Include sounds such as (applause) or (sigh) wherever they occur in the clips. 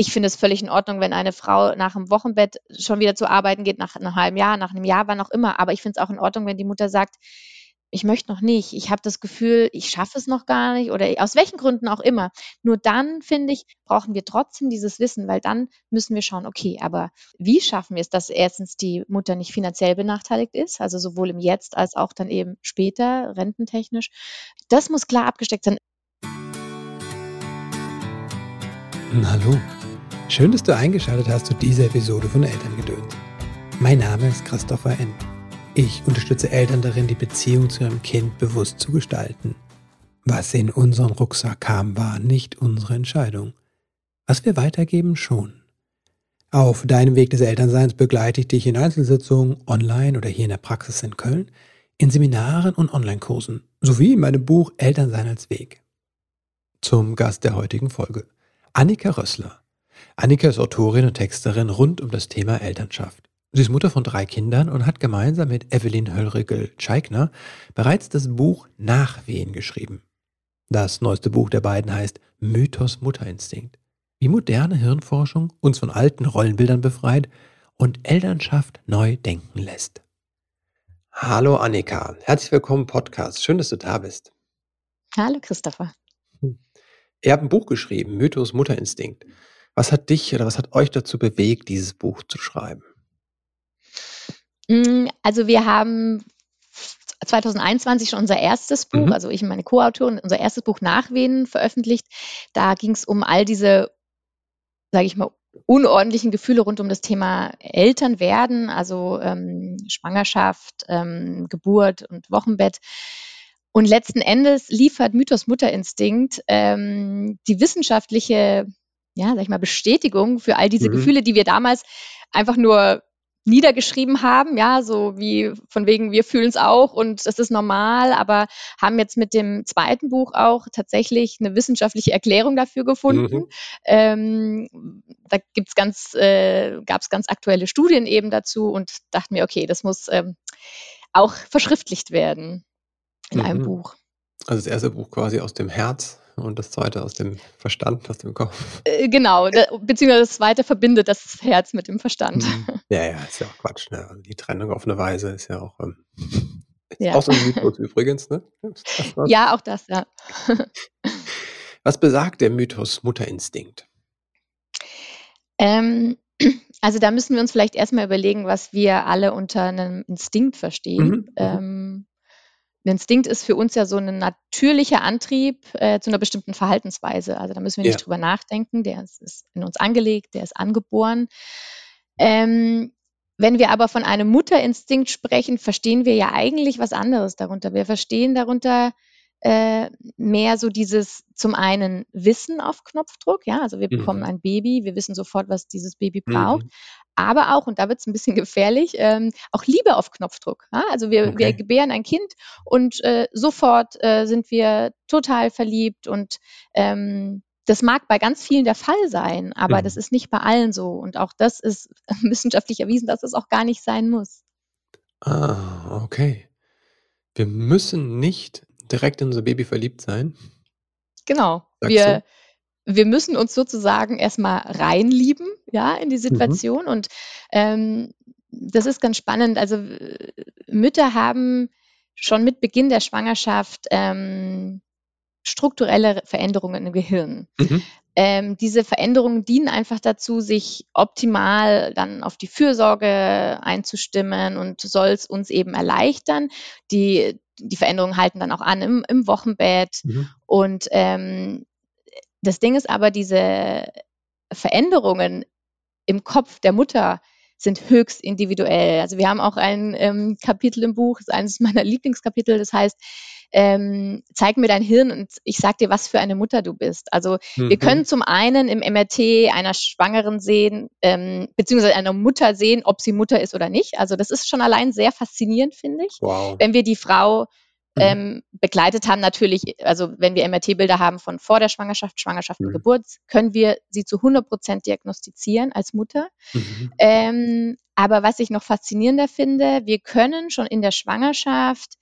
ich finde es völlig in Ordnung, wenn eine Frau nach dem Wochenbett schon wieder zu arbeiten geht, nach einem halben Jahr, nach einem Jahr, wann auch immer. Aber ich finde es auch in Ordnung, wenn die Mutter sagt, ich möchte noch nicht, ich habe das Gefühl, ich schaffe es noch gar nicht oder aus welchen Gründen auch immer. Nur dann, finde ich, brauchen wir trotzdem dieses Wissen, weil dann müssen wir schauen, okay, aber wie schaffen wir es, dass erstens die Mutter nicht finanziell benachteiligt ist, also sowohl im Jetzt als auch dann eben später, rententechnisch. Das muss klar abgesteckt sein. Hallo, schön, dass du eingeschaltet hast zu dieser Episode von Elterngedöns. Mein Name ist Christopher N. Ich unterstütze Eltern darin, die Beziehung zu ihrem Kind bewusst zu gestalten. Was in unseren Rucksack kam, war nicht unsere Entscheidung. Was wir weitergeben, schon. Auf deinem Weg des Elternseins begleite ich dich in Einzelsitzungen, online oder hier in der Praxis in Köln, in Seminaren und Online-Kursen, sowie in meinem Buch Elternsein als Weg. Zum Gast der heutigen Folge. Annika Rössler. Annika ist Autorin und Texterin rund um das Thema Elternschaft. Sie ist Mutter von drei Kindern und hat gemeinsam mit Evelyn Höllrigel-Scheikner bereits das Buch Nachwehen geschrieben. Das neueste Buch der beiden heißt Mythos Mutterinstinkt. Wie moderne Hirnforschung uns von alten Rollenbildern befreit und Elternschaft neu denken lässt. Hallo Annika, herzlich willkommen im Podcast. Schön, dass du da bist. Hallo Christopher. Hm. Ihr habt ein Buch geschrieben, Mythos Mutterinstinkt. Was hat dich oder was hat euch dazu bewegt, dieses Buch zu schreiben? Mm, also wir haben 2021 schon unser erstes Buch, mhm. also ich und meine Co-Autorin, unser erstes Buch Nachwehen veröffentlicht. Da ging es um all diese, sage ich mal, unordentlichen Gefühle rund um das Thema Elternwerden, also ähm, Schwangerschaft, ähm, Geburt und Wochenbett. Und letzten Endes liefert Mythos Mutterinstinkt ähm, die wissenschaftliche, ja, sag ich mal, Bestätigung für all diese mhm. Gefühle, die wir damals einfach nur niedergeschrieben haben, ja, so wie von wegen, wir fühlen es auch und das ist normal, aber haben jetzt mit dem zweiten Buch auch tatsächlich eine wissenschaftliche Erklärung dafür gefunden. Mhm. Ähm, da gibt's ganz, äh, gab es ganz aktuelle Studien eben dazu und dachten mir, okay, das muss ähm, auch verschriftlicht werden in mhm. einem Buch. Also das erste Buch quasi aus dem Herz und das zweite aus dem Verstand, aus dem Kopf. Äh, genau, da, beziehungsweise das zweite verbindet das Herz mit dem Verstand. Mhm. (laughs) Ja, ja, ist ja auch Quatsch. Ne? Also die Trennung auf eine Weise ist ja auch, ähm, ja. auch so ein Mythos übrigens. Ne? Ja, auch das, ja. (laughs) Was besagt der Mythos Mutterinstinkt? Ähm, (clears throat) also da müssen wir uns vielleicht erstmal überlegen, was wir alle unter einem Instinkt verstehen. Mhm. mhm. Ähm, ein Instinkt ist für uns ja so ein natürlicher Antrieb äh, zu einer bestimmten Verhaltensweise. Also da müssen wir nicht drüber nachdenken. Der ist, ist, in uns angelegt, der ist angeboren. Ähm, wenn wir aber von einem Mutterinstinkt sprechen, verstehen wir ja eigentlich was anderes darunter. Wir verstehen darunter äh, mehr so dieses zum einen Wissen auf Knopfdruck, ja, also wir bekommen mhm. ein Baby, wir wissen sofort, was dieses Baby braucht, mhm. aber auch, und da wird es ein bisschen (laughs) gefährlich, ähm, auch Liebe auf Knopfdruck. Ja? Also wir, okay. wir gebären ein Kind und äh, sofort äh, sind wir total verliebt und ähm, das mag bei ganz vielen der Fall sein, aber mhm. das ist nicht bei allen so. Und auch das ist (laughs) wissenschaftlich erwiesen, dass es auch gar nicht sein muss. Ah, okay. Wir müssen nicht direkt in unser Baby verliebt sein? Genau. wir, wir müssen uns sozusagen erstmal reinlieben, ja, in die mhm. Situation. Mhm. Und ähm, das ist ganz spannend. Also Mütter haben schon mit Beginn der Schwangerschaft ähm, strukturelle Veränderungen im Gehirn. Mhm. Ähm, diese Veränderungen dienen einfach dazu, sich optimal dann auf die Fürsorge einzustimmen und soll es uns eben erleichtern, die die Veränderungen halten dann auch an im, im Wochenbett. Mhm. Und ähm, das Ding ist aber, diese Veränderungen im Kopf der Mutter sind höchst individuell. Also wir haben auch ein ähm, Kapitel im Buch, das ist eines meiner Lieblingskapitel, das heißt, ähm, zeig mir dein Hirn und ich sag dir, was für eine Mutter du bist. Also mhm. wir können zum einen im MRT einer Schwangeren sehen, ähm, beziehungsweise einer Mutter sehen, ob sie Mutter ist oder nicht. Also das ist schon allein sehr faszinierend, finde ich. Wow. Wenn wir die Frau mhm. ähm, begleitet haben, natürlich, also wenn wir MRT-Bilder haben von vor der Schwangerschaft, Schwangerschaft mhm. und Geburt, können wir sie zu 100 Prozent diagnostizieren als Mutter. Mhm. Ähm, aber was ich noch faszinierender finde, wir können schon in der Schwangerschaft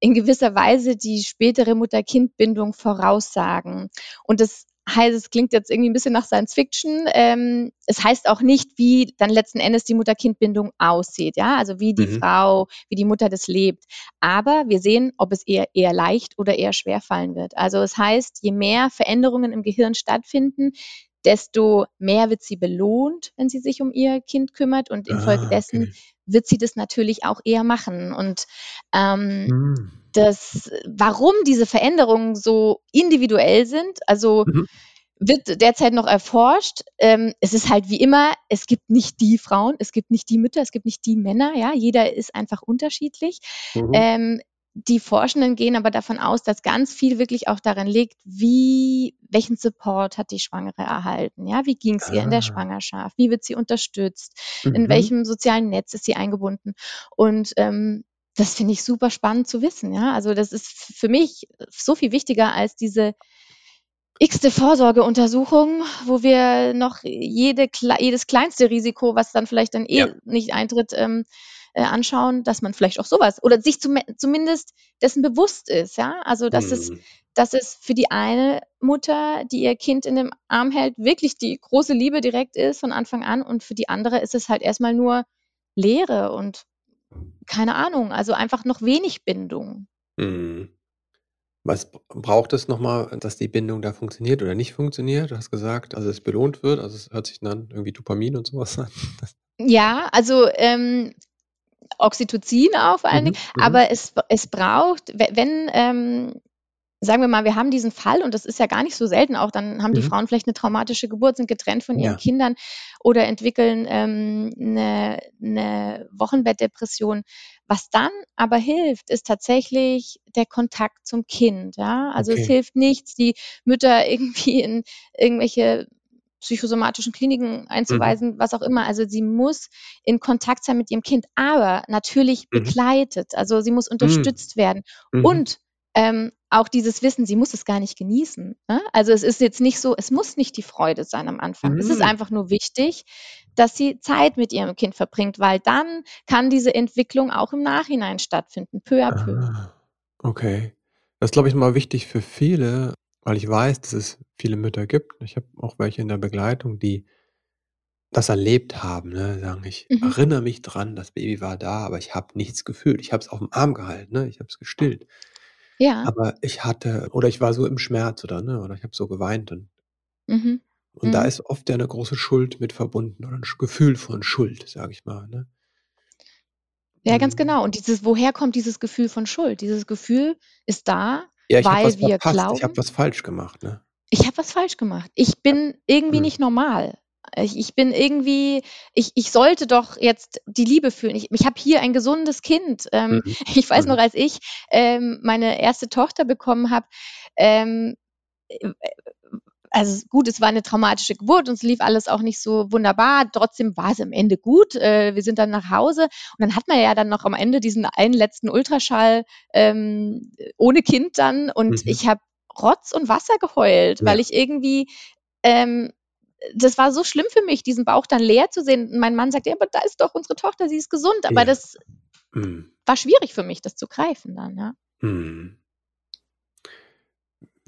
in gewisser Weise die spätere Mutter-Kind-Bindung voraussagen. Und das heißt, es klingt jetzt irgendwie ein bisschen nach Science Fiction. Ähm, es heißt auch nicht, wie dann letzten Endes die Mutter-Kind-Bindung aussieht, ja, also wie die mhm. Frau, wie die Mutter das lebt. Aber wir sehen, ob es eher, eher leicht oder eher schwer fallen wird. Also es heißt, je mehr Veränderungen im Gehirn stattfinden, desto mehr wird sie belohnt, wenn sie sich um ihr Kind kümmert und infolgedessen ah, okay. wird sie das natürlich auch eher machen. Und ähm, hm. das, warum diese Veränderungen so individuell sind, also mhm. wird derzeit noch erforscht. Ähm, es ist halt wie immer, es gibt nicht die Frauen, es gibt nicht die Mütter, es gibt nicht die Männer, ja, jeder ist einfach unterschiedlich. Mhm. Ähm, die Forschenden gehen aber davon aus, dass ganz viel wirklich auch darin liegt, wie, welchen Support hat die Schwangere erhalten? Ja, wie ging es ihr in der ah. Schwangerschaft? Wie wird sie unterstützt? Mhm. In welchem sozialen Netz ist sie eingebunden? Und ähm, das finde ich super spannend zu wissen. Ja, also das ist für mich so viel wichtiger als diese x-te Vorsorgeuntersuchung, wo wir noch jede, jedes kleinste Risiko, was dann vielleicht dann eh ja. nicht eintritt, ähm, äh, anschauen, dass man vielleicht auch sowas oder sich zum, zumindest dessen bewusst ist, ja. Also dass hm. es, dass es für die eine Mutter, die ihr Kind in dem Arm hält, wirklich die große Liebe direkt ist von Anfang an und für die andere ist es halt erstmal nur Leere und keine Ahnung, also einfach noch wenig Bindung. Hm. Was braucht es nochmal, dass die Bindung da funktioniert oder nicht funktioniert? Du hast gesagt, also es belohnt wird, also es hört sich dann irgendwie Dopamin und sowas an. Ja, also ähm, Oxytocin auch vor allen mhm, Dingen, mhm. aber es, es braucht, wenn, ähm, sagen wir mal, wir haben diesen Fall und das ist ja gar nicht so selten auch, dann haben die mhm. Frauen vielleicht eine traumatische Geburt, sind getrennt von ihren ja. Kindern oder entwickeln ähm, eine, eine Wochenbettdepression. Was dann aber hilft, ist tatsächlich der Kontakt zum Kind. Ja? Also okay. es hilft nichts, die Mütter (laughs) irgendwie in irgendwelche psychosomatischen Kliniken einzuweisen, mhm. was auch immer. Also sie muss in Kontakt sein mit ihrem Kind, aber natürlich mhm. begleitet. Also sie muss mhm. unterstützt mhm. werden. Und ähm, auch dieses Wissen, sie muss es gar nicht genießen. Ne? Also es ist jetzt nicht so, es muss nicht die Freude sein am Anfang. Es ist mhm. einfach nur wichtig, dass sie Zeit mit ihrem Kind verbringt, weil dann kann diese Entwicklung auch im Nachhinein stattfinden, peu à peu. Ah, okay. Das ist, glaube ich, mal wichtig für viele, weil ich weiß, dass es viele Mütter gibt. Ich habe auch welche in der Begleitung, die das erlebt haben, ne? Sagen, ich Mhm. erinnere mich dran, das Baby war da, aber ich habe nichts gefühlt. Ich habe es auf dem Arm gehalten, ne? Ich habe es gestillt. Ja. Aber ich hatte oder ich war so im Schmerz oder, ne, oder ich habe so geweint und Mhm. und da mhm. ist oft ja 'ne große Schuld mit verbunden oder ein Gefühl von Schuld, sage ich mal, ne? Ja, ganz mhm. genau. Und dieses woher kommt dieses Gefühl von Schuld? Dieses Gefühl ist da, Ja, ich weil was wir verpasst. Ich habe was falsch gemacht, ne? Ich habe was falsch gemacht. Ich bin irgendwie Mhm. nicht normal. Ich ich bin irgendwie ich ich sollte doch jetzt die Liebe fühlen. Ich ich habe hier ein gesundes Kind. Ähm, Mhm. (laughs) ich weiß noch, mhm. als ich, ähm, meine erste Tochter bekommen habe, ähm, äh, also gut, es war eine traumatische Geburt und es lief alles auch nicht so wunderbar. Trotzdem war es am Ende gut. Äh, wir sind dann nach Hause und dann hat man ja dann noch am Ende diesen einen letzten Ultraschall ähm, ohne Kind dann und mhm. ich habe Rotz und Wasser geheult, ja. weil ich irgendwie ähm, das war so schlimm für mich, diesen Bauch dann leer zu sehen. Und mein Mann sagte, ja, aber da ist doch unsere Tochter, sie ist gesund. Aber ja. das mhm. war schwierig für mich, das zu greifen dann, ja. Mhm.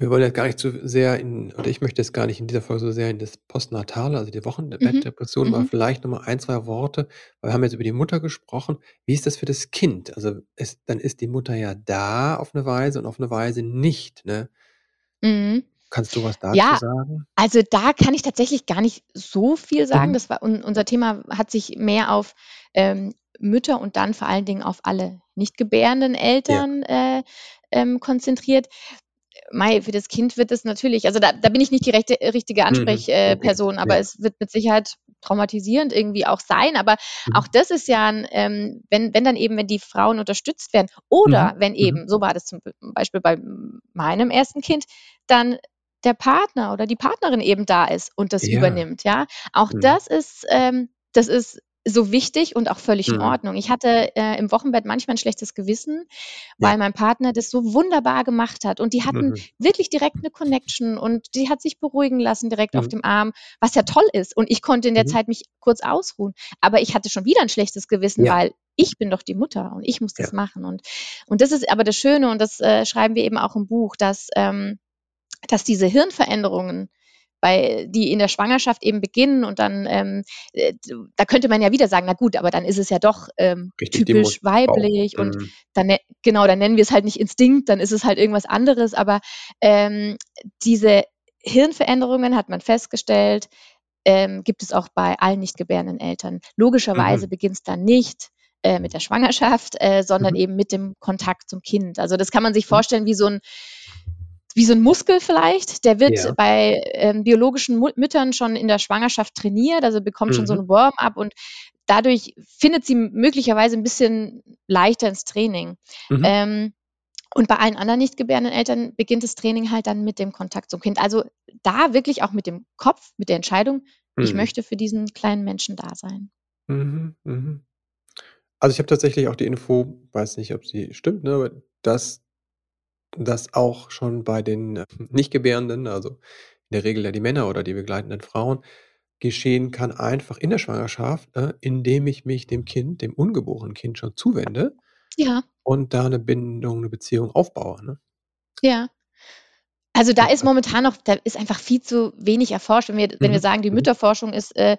Wir wollen jetzt gar nicht zu sehr in, oder ich möchte jetzt gar nicht in dieser Folge so sehr in das Postnatale, also die Wochenbettdepression, mhm. aber mhm. vielleicht nochmal ein, zwei Worte, weil wir haben jetzt über die Mutter gesprochen. Wie ist das für das Kind? Also es, dann ist die Mutter ja da auf eine Weise und auf eine Weise nicht, ne? Mhm. Kannst du was dazu Ja, sagen? also da kann ich tatsächlich gar nicht so viel sagen. Mhm. Das war unser Thema hat sich mehr auf ähm, Mütter und dann vor allen Dingen auf alle nicht gebärenden Ja. Eltern äh, ähm, konzentriert. Mei, für das Kind wird es natürlich, also da, da bin ich nicht die rechte, richtige Mhm. Ansprechperson, Okay. aber Ja. es wird mit Sicherheit traumatisierend irgendwie auch sein. Aber Mhm. auch das ist ja ein, ähm, wenn, wenn dann eben, wenn die Frauen unterstützt werden oder Mhm. wenn Mhm. eben, so war das zum Beispiel bei meinem ersten Kind, dann der Partner oder die Partnerin eben da ist und das Ja. übernimmt, ja. Auch Mhm. das ist, ähm, das ist so wichtig und auch völlig in mhm. Ordnung. Ich hatte äh, im Wochenbett manchmal ein schlechtes Gewissen, weil Ja. mein Partner das so wunderbar gemacht hat und die hatten Mhm. wirklich direkt eine Connection und die hat sich beruhigen lassen direkt auf mhm. dem Arm, was ja toll ist und ich konnte in der Mhm. Zeit mich kurz ausruhen. Aber ich hatte schon wieder ein schlechtes Gewissen, Ja. weil ich bin doch die Mutter und ich muss das Ja. machen und und das ist aber das Schöne und das, äh, schreiben wir eben auch im Buch, dass ähm, dass diese Hirnveränderungen bei, die in der Schwangerschaft eben beginnen und dann, ähm, äh, da könnte man ja wieder sagen, na gut, aber dann ist es ja doch ähm, typisch weiblich und mhm. dann, ne, genau, dann nennen wir es halt nicht Instinkt, dann ist es halt irgendwas anderes, aber ähm, diese Hirnveränderungen hat man festgestellt, ähm, gibt es auch bei allen nicht gebärenden Eltern. Logischerweise mhm. beginnt es dann nicht äh, mit der Schwangerschaft, äh, sondern mhm. eben mit dem Kontakt zum Kind. Also das kann man sich mhm. vorstellen wie so ein wie so ein Muskel vielleicht, der wird ja. bei ähm, biologischen Müttern schon in der Schwangerschaft trainiert, also bekommt mhm. schon so mhm. ein Warm-up und dadurch findet sie möglicherweise ein bisschen leichter ins Training. Mhm. Ähm, und bei allen anderen nicht gebärenden Eltern beginnt das Training halt dann mit dem Kontakt zum Kind. Also da wirklich auch mit dem Kopf, mit der Entscheidung, mhm. ich möchte für diesen kleinen Menschen da sein. Mhm, mhm. Also ich habe tatsächlich auch die Info, weiß nicht, ob sie stimmt, ne, aber dass das auch schon bei den äh, Nicht-Gebärenden, also in der Regel ja die Männer oder die begleitenden Frauen, geschehen kann, einfach in der Schwangerschaft, äh, indem ich mich dem Kind, dem ungeborenen Kind schon zuwende. Ja. Und da eine Bindung, eine Beziehung aufbaue, ne? Ja. Also da ist momentan noch, da ist einfach viel zu wenig erforscht. Wenn wir, wenn wir mhm. sagen, die mhm. Mütterforschung ist äh,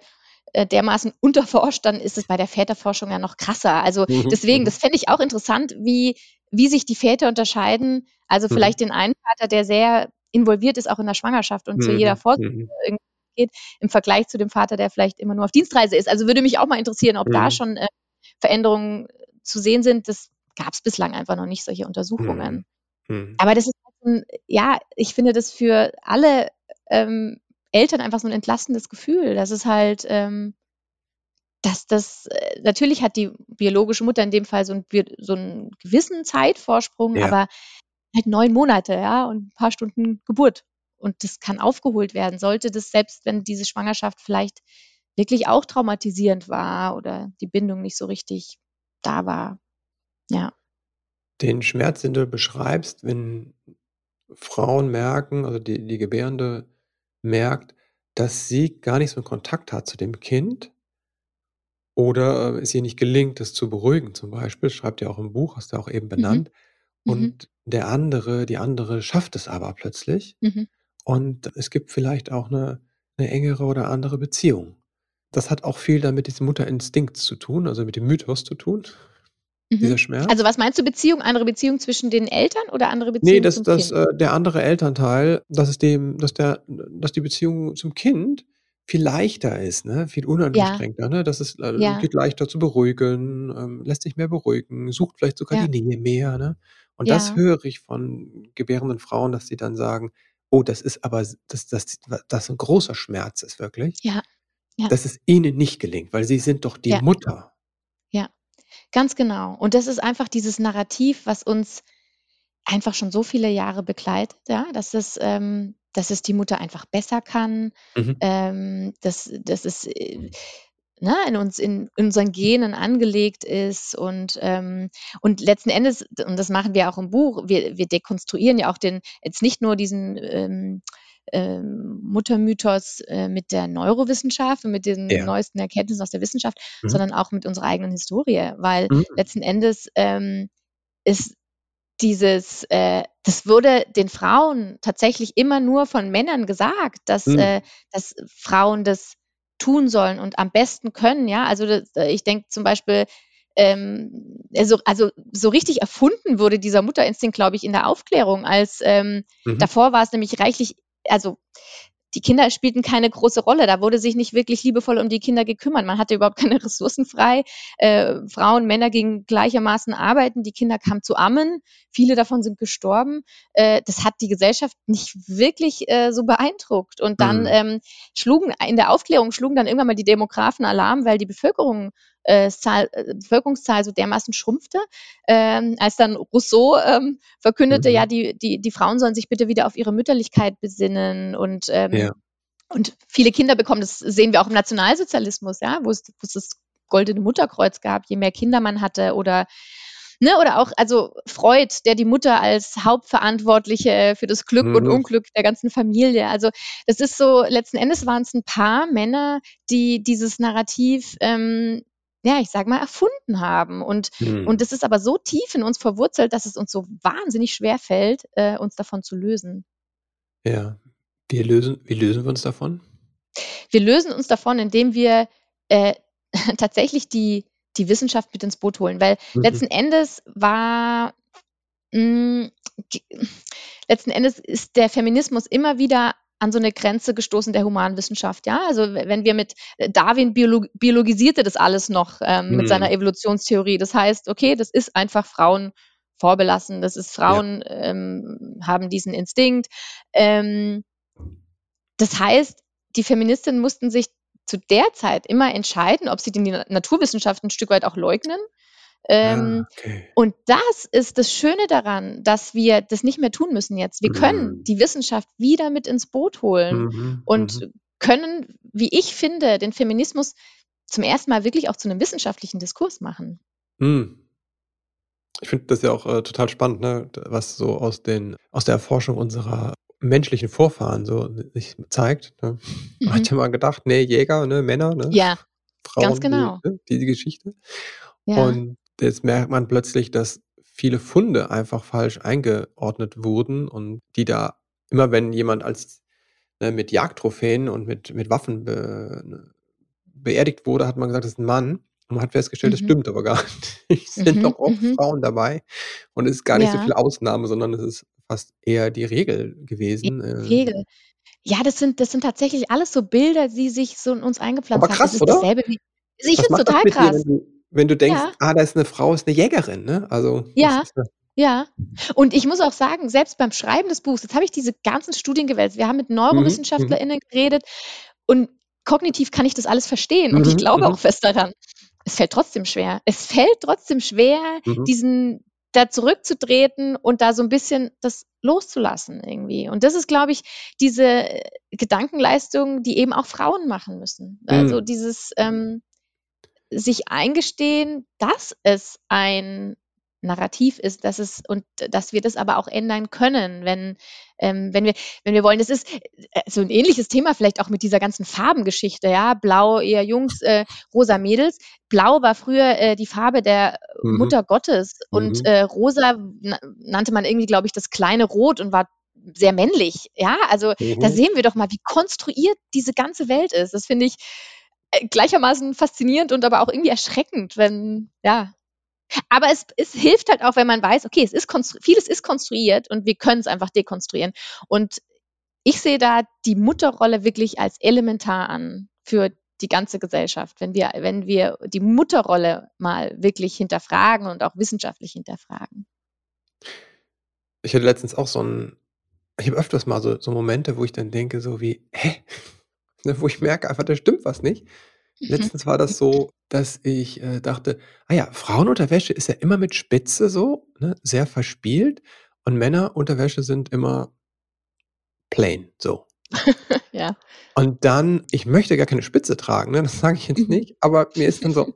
äh, dermaßen (laughs) unterforscht, dann ist es bei der Väterforschung ja noch krasser. Also mhm. deswegen, das fände ich auch interessant, wie, wie sich die Väter unterscheiden. Also vielleicht den einen Vater, der sehr involviert ist, auch in der Schwangerschaft und zu jeder Vorsorge geht, im Vergleich zu dem Vater, der vielleicht immer nur auf Dienstreise ist. Also würde mich auch mal interessieren, ob da schon äh, Veränderungen zu sehen sind. Das gab es bislang einfach noch nicht, solche Untersuchungen. Mhm. mhm. Aber das ist, ein, ja, ich finde das für alle ähm, Eltern einfach so ein entlastendes Gefühl. Das ist halt, ähm, dass das, äh, natürlich hat die biologische Mutter in dem Fall so, ein, so einen gewissen Zeitvorsprung, ja. aber halt neun Monate, ja, und ein paar Stunden Geburt. Und das kann aufgeholt werden. Sollte das, selbst wenn diese Schwangerschaft vielleicht wirklich auch traumatisierend war oder die Bindung nicht so richtig da war. Ja. Den Schmerz, den du beschreibst, wenn Frauen merken, also die, die Gebärende merkt, dass sie gar nicht so einen Kontakt hat zu dem Kind oder äh, es ihr nicht gelingt, es zu beruhigen zum Beispiel, schreibt ja auch im Buch, hast du auch eben mhm. benannt. Mhm. Und der andere, die andere schafft es aber plötzlich. Mhm. Und es gibt vielleicht auch eine, eine engere oder andere Beziehung. Das hat auch viel damit diesem Mutterinstinkt zu tun, also mit dem Mythos zu tun. Mhm. Dieser Schmerz. Also was meinst du Beziehung? Andere Beziehung zwischen den Eltern oder andere Beziehung nee, das, zum das, Kind? Äh, der andere Elternteil, dass es dem, dass der, dass die Beziehung zum Kind viel leichter ist, ne? viel unangestrengter, ja. ne? dass es äh, ja. geht leichter zu beruhigen, ähm, lässt sich mehr beruhigen, sucht vielleicht sogar ja. die Nähe mehr. Ne? Und das höre ich von gebärenden Frauen, dass sie dann sagen, oh, das ist aber, das, das, das ein großer Schmerz ist wirklich, ja. Ja. dass es ihnen nicht gelingt, weil sie sind doch die Mutter. Ja, Ganz genau. Und das ist einfach dieses Narrativ, was uns einfach schon so viele Jahre begleitet, ja, dass es, ähm, dass es die Mutter einfach besser kann, Mhm. ähm, dass, dass es äh, ne, in uns, in, in unseren Genen angelegt ist und, ähm, und letzten Endes, und das machen wir auch im Buch, wir, wir dekonstruieren ja auch den, jetzt nicht nur diesen ähm, ähm, Muttermythos äh, mit der Neurowissenschaft und mit den ja. neuesten Erkenntnissen aus der Wissenschaft, mhm. sondern auch mit unserer eigenen Historie, weil mhm. letzten Endes ähm, ist dieses, äh, das wurde den Frauen tatsächlich immer nur von Männern gesagt, dass, mhm. äh, dass Frauen das tun sollen und am besten können, ja. Also das, äh, ich denke zum Beispiel, ähm, also, also so richtig erfunden wurde dieser Mutterinstinkt, glaube ich, in der Aufklärung, als ähm, mhm. davor war es nämlich reichlich also die Kinder spielten keine große Rolle. Da wurde sich nicht wirklich liebevoll um die Kinder gekümmert. Man hatte überhaupt keine Ressourcen frei. Äh, Frauen, Männer gingen gleichermaßen arbeiten. Die Kinder kamen zu Ammen. Viele davon sind gestorben. Äh, das hat die Gesellschaft nicht wirklich äh, so beeindruckt. Und dann mhm. ähm, schlugen in der Aufklärung schlugen dann irgendwann mal die Demografen Alarm, weil die Bevölkerung äh, Zahl, äh, Bevölkerungszahl so dermaßen schrumpfte, ähm, als dann Rousseau ähm, verkündete, mhm. ja, die, die, die Frauen sollen sich bitte wieder auf ihre Mütterlichkeit besinnen und ähm, ja. Und viele Kinder bekommen, das sehen wir auch im Nationalsozialismus, ja, wo es, wo es das goldene Mutterkreuz gab, je mehr Kinder man hatte oder Ne, oder auch, also Freud, der die Mutter als Hauptverantwortliche für das Glück mhm. und Unglück der ganzen Familie. Also das ist so, letzten Endes waren es ein paar Männer, die dieses Narrativ ähm, ja, ich sag mal, erfunden haben. Und, hm. und das ist aber so tief in uns verwurzelt, dass es uns so wahnsinnig schwer fällt, äh, uns davon zu lösen. Ja. Wie lösen, wie lösen wir uns davon? Wir lösen uns davon, indem wir äh, (laughs) tatsächlich die, die Wissenschaft mit ins Boot holen, weil mhm. letzten Endes war mh, mm, letzten Endes ist der Feminismus immer wieder an so eine Grenze gestoßen der Humanwissenschaft. Ja, also wenn wir mit äh, Darwin biolog biologisierte das alles noch ähm, mhm. mit seiner Evolutionstheorie. Das heißt, okay, das ist einfach Frauen vorbelassen. Das ist Frauen ja. ähm, haben diesen Instinkt. Ähm, das heißt, die Feministinnen mussten sich zu der Zeit immer entscheiden, ob sie die Naturwissenschaften ein Stück weit auch leugnen. Ähm, ah, okay. Und das ist das Schöne daran, dass wir das nicht mehr tun müssen jetzt. Wir können mhm. die Wissenschaft wieder mit ins Boot holen mhm, und mhm. können, wie ich finde, den Feminismus zum ersten Mal wirklich auch zu einem wissenschaftlichen Diskurs machen. Mhm. Ich finde das ja auch äh, total spannend, ne? was so aus, den, aus der Erforschung unserer menschlichen Vorfahren so sich zeigt. Ne? Mhm. Hat ja mal gedacht, nee, Jäger, ne, Männer, ne? Ja, Frauen, ganz genau. Die, ne? die Geschichte. Ja. Und jetzt merkt man plötzlich, dass viele Funde einfach falsch eingeordnet wurden und die da immer, wenn jemand als ne, mit Jagdtrophäen und mit, mit Waffen be, ne, beerdigt wurde, hat man gesagt, das ist ein Mann. Und man hat festgestellt, das mhm. stimmt aber gar nicht. (laughs) Es sind mhm, doch oft mhm. Frauen dabei. Und es ist gar nicht so viel Ausnahme, sondern es ist fast eher die Regel gewesen. Die äh. Regel. Ja, das sind, das sind tatsächlich alles so Bilder, die sich so in uns eingepflanzt Aber krass, haben. Das ist oder? Wie, ich finde es total krass. Dir, wenn, du, denkst, Ja. ah, da ist eine Frau, ist eine Jägerin, ne? Also, Ja, ja. Und ich muss auch sagen, selbst beim Schreiben des Buchs, jetzt habe ich diese ganzen Studien gewälzt. Wir haben mit mhm, mhm. NeurowissenschaftlerInnen geredet und kognitiv kann ich das alles verstehen und ich glaube auch fest daran es fällt trotzdem schwer. Es fällt trotzdem schwer, mhm. diesen da zurückzutreten und da so ein bisschen das loszulassen irgendwie. Und das ist, glaube ich, diese Gedankenleistung, die eben auch Frauen machen müssen. Mhm. Also dieses ähm, sich eingestehen, dass es ein Narrativ ist, dass es und dass wir das aber auch ändern können, wenn, ähm, wenn wir, wenn wir wollen. Das ist äh, so ein ähnliches Thema vielleicht auch mit dieser ganzen Farbengeschichte, ja. Blau eher Jungs, äh, rosa Mädels. Blau war früher äh, die Farbe der mhm. Mutter Gottes und mhm. äh, rosa nannte man irgendwie, glaube ich, das kleine Rot und war sehr männlich. Ja, also mhm. da sehen wir doch mal, wie konstruiert diese ganze Welt ist. Das finde ich äh, gleichermaßen faszinierend und aber auch irgendwie erschreckend, wenn, ja, aber es, es hilft halt auch, wenn man weiß, okay, es ist vieles ist konstruiert und wir können es einfach dekonstruieren. Und ich sehe da die Mutterrolle wirklich als elementar an für die ganze Gesellschaft, wenn wir, wenn wir die Mutterrolle mal wirklich hinterfragen und auch wissenschaftlich hinterfragen. Ich hatte letztens auch so ein, ich habe öfters mal so, so Momente, wo ich dann denke, so wie, hä? Wo ich merke einfach, da stimmt was nicht. Mhm. Letztens war das so, dass ich, äh, dachte: „Ah ja, Frauenunterwäsche ist ja immer mit Spitze so, ne, sehr verspielt und Männerunterwäsche sind immer plain, so.“ (laughs) Ja. Und dann ich möchte gar keine Spitze tragen, ne, das sage ich jetzt Mhm. nicht, aber mir ist dann so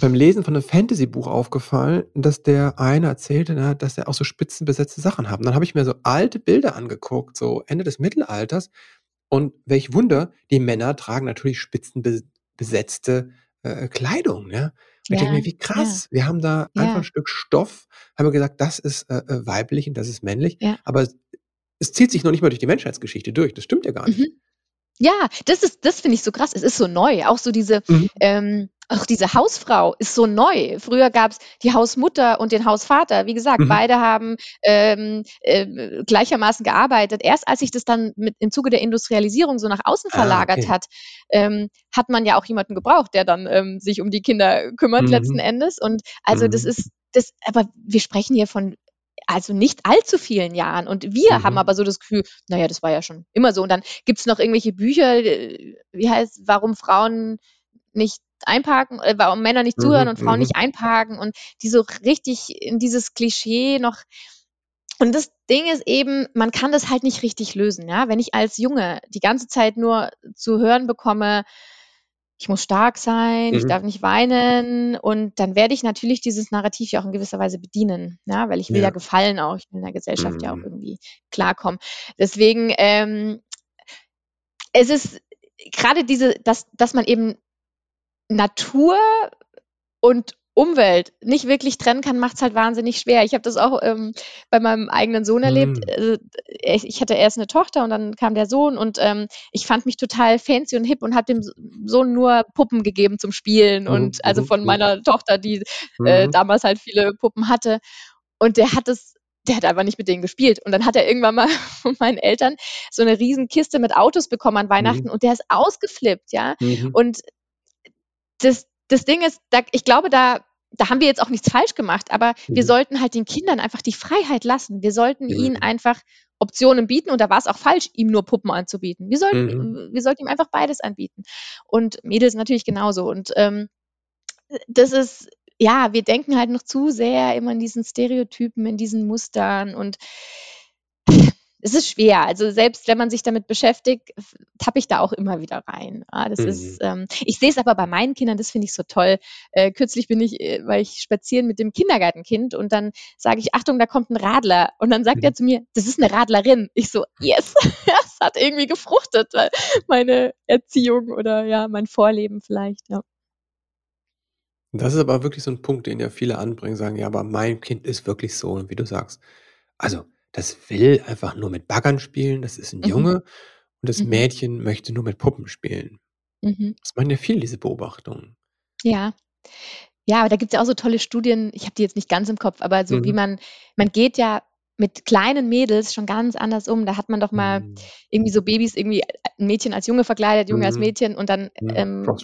beim Lesen von 'nem Fantasybuch aufgefallen, dass der eine erzählte, ne, dass er auch so spitzenbesetzte Sachen haben. Dann habe ich mir so alte Bilder angeguckt, so Ende des Mittelalters und welch Wunder, die Männer tragen natürlich spitzenbe besetzte äh, Kleidung. Ja? Und ich denke mir, wie krass, ja. wir haben da einfach ein Stück Stoff, haben wir gesagt, das ist äh, äh, weiblich und das ist männlich, ja. aber es, es, zieht sich noch nicht mal durch die Menschheitsgeschichte durch. Das stimmt ja gar nicht. Mhm. Ja, das ist, das finde ich so krass. Es ist so neu. Auch so diese, mhm. ähm, auch diese Hausfrau ist so neu. Früher gab es die Hausmutter und den Hausvater. Wie gesagt, mhm. beide haben ähm, äh, gleichermaßen gearbeitet. Erst als sich das dann mit, im Zuge der Industrialisierung so nach außen ah, verlagert okay. hat, ähm, hat man ja auch jemanden gebraucht, der dann ähm, sich um die Kinder kümmert mhm. letzten Endes. Und also das mhm. ist das, aber wir sprechen hier von also nicht allzu vielen Jahren. Und wir mhm. haben aber so das Gefühl, naja, das war ja schon immer so. Und dann gibt es noch irgendwelche Bücher, äh, wie heißt, warum Frauen nicht einparken, äh, warum Männer nicht zuhören mhm, und Frauen mhm. nicht einparken und die so richtig in dieses Klischee noch. Und das Ding ist eben, man kann das halt nicht richtig lösen, ja. Wenn ich als Junge die ganze Zeit nur zu hören bekomme, ich muss stark sein, mhm. ich darf nicht weinen und dann werde ich natürlich dieses Narrativ ja auch in gewisser Weise bedienen, ja, weil ich will ja, ja gefallen auch, ich will in der Gesellschaft mhm. ja auch mhm. irgendwie klarkommen. Deswegen, ähm, es ist gerade diese, dass, dass man eben Natur und Umwelt nicht wirklich trennen kann, macht es halt wahnsinnig schwer. Ich habe das auch ähm, bei meinem eigenen Sohn erlebt. Also, ich hatte erst eine Tochter und dann kam der Sohn und ähm, ich fand mich total fancy und hip und habe dem Sohn nur Puppen gegeben zum Spielen Mhm, und also mhm, von mhm. meiner Tochter, die äh, Mhm. damals halt viele Puppen hatte. Und der hat es, der hat einfach nicht mit denen gespielt. Und dann hat er irgendwann mal (laughs) von meinen Eltern so eine riesen Kiste mit Autos bekommen an Weihnachten Mhm. und der ist ausgeflippt, ja. Mhm. Und das, das Ding ist, da, ich glaube, da, da haben wir jetzt auch nichts falsch gemacht, aber wir Mhm. sollten halt den Kindern einfach die Freiheit lassen. Wir sollten ihnen Mhm. einfach Optionen bieten und da war es auch falsch, ihm nur Puppen anzubieten. Wir sollten, Mhm. wir sollten ihm einfach beides anbieten. Und Mädels natürlich genauso. Und ähm, das ist, ja, wir denken halt noch zu sehr immer in diesen Stereotypen, in diesen Mustern und es ist schwer. Also selbst wenn man sich damit beschäftigt, tappe ich da auch immer wieder rein. Ja, das Mhm. ist, ähm, ich sehe es aber bei meinen Kindern, das finde ich so toll. Äh, kürzlich bin ich, äh, weil ich spazieren mit dem Kindergartenkind und dann sage ich, Achtung, da kommt ein Radler. Und dann sagt Mhm. er zu mir, das ist eine Radlerin. Ich so, yes, (laughs) das hat irgendwie gefruchtet, weil meine Erziehung oder ja, mein Vorleben vielleicht, ja. Das ist aber wirklich so ein Punkt, den ja viele anbringen, sagen: „Ja, aber mein Kind ist wirklich so“, wie du sagst, also, das will einfach nur mit Baggern spielen, das ist 'n Mhm. Junge und das Mhm. Mädchen möchte nur mit Puppen spielen. Mhm. Das machen ja viele, diese Beobachtungen. Ja. Ja, aber da gibt's ja auch so tolle Studien, ich habe die jetzt nicht ganz im Kopf, aber so wie Mhm. man man geht ja mit kleinen Mädels schon ganz anders um. Da hat man doch mal Mhm. irgendwie so Babys irgendwie äh, 'n Mädchen als Junge verkleidet, Junge als Mhm. Mädchen und dann, Mhm. ähm,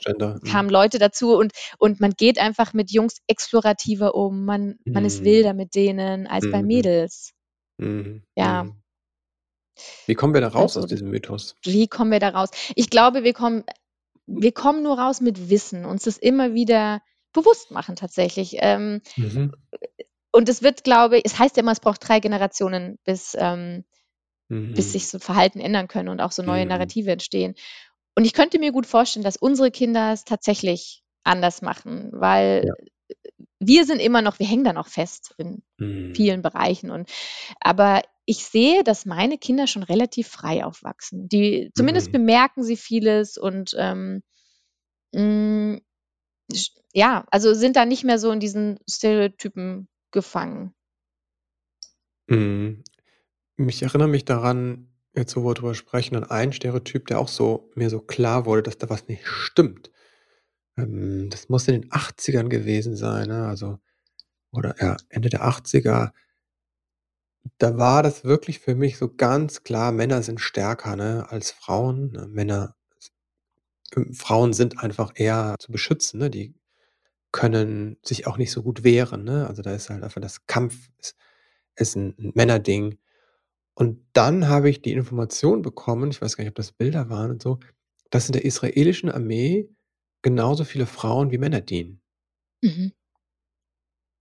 mhm. kamen Leute dazu und und man geht einfach mit Jungs explorativer um. Man man ist wilder mit denen als bei Mhm. Mädels. Mhm. Ja. Mhm. Wie kommen wir da raus aus Also, diesem Mythos? wie kommen wir da raus? Ich glaube, wir kommen wir kommen nur raus mit Wissen, uns das immer wieder bewusst machen tatsächlich. Ähm, Mhm. und es wird, glaube ich es heißt ja immer, es braucht 3 Generationen, bis, ähm bis Mhm. sich so Verhalten ändern können und auch so neue Mhm. Narrative entstehen. Und ich könnte mir gut vorstellen, dass unsere Kinder es tatsächlich anders machen, weil Ja. Wir sind immer noch wir hängen da noch fest in Mhm. vielen Bereichen und aber ich sehe, dass meine Kinder schon relativ frei aufwachsen. Die zumindest Mhm. bemerken sie vieles und, ähm, hm, sch ja, also sind da nicht mehr so in diesen Stereotypen gefangen. Mhm. Ich erinnere mich daran, jetzt wo wir drüber sprechen, an einen Stereotyp, der auch so mir so klar wurde, dass da was nicht stimmt. Ähm, das muss in den 80ern gewesen sein, ne? Also oder ja, Ende der 80er. Da war das wirklich für mich so ganz klar, Männer sind stärker, ne, als Frauen, ne? Männer ähm, Frauen sind einfach eher zu beschützen, ne? Die können sich auch nicht so gut wehren, ne? Also, da ist halt einfach das Kampf ist ist 'n 'n Männerding. Und dann habe ich die Information bekommen, ich weiß gar nicht, ob das Bilder waren und so, dass in der israelischen Armee genauso viele Frauen wie Männer dienen. Mhm.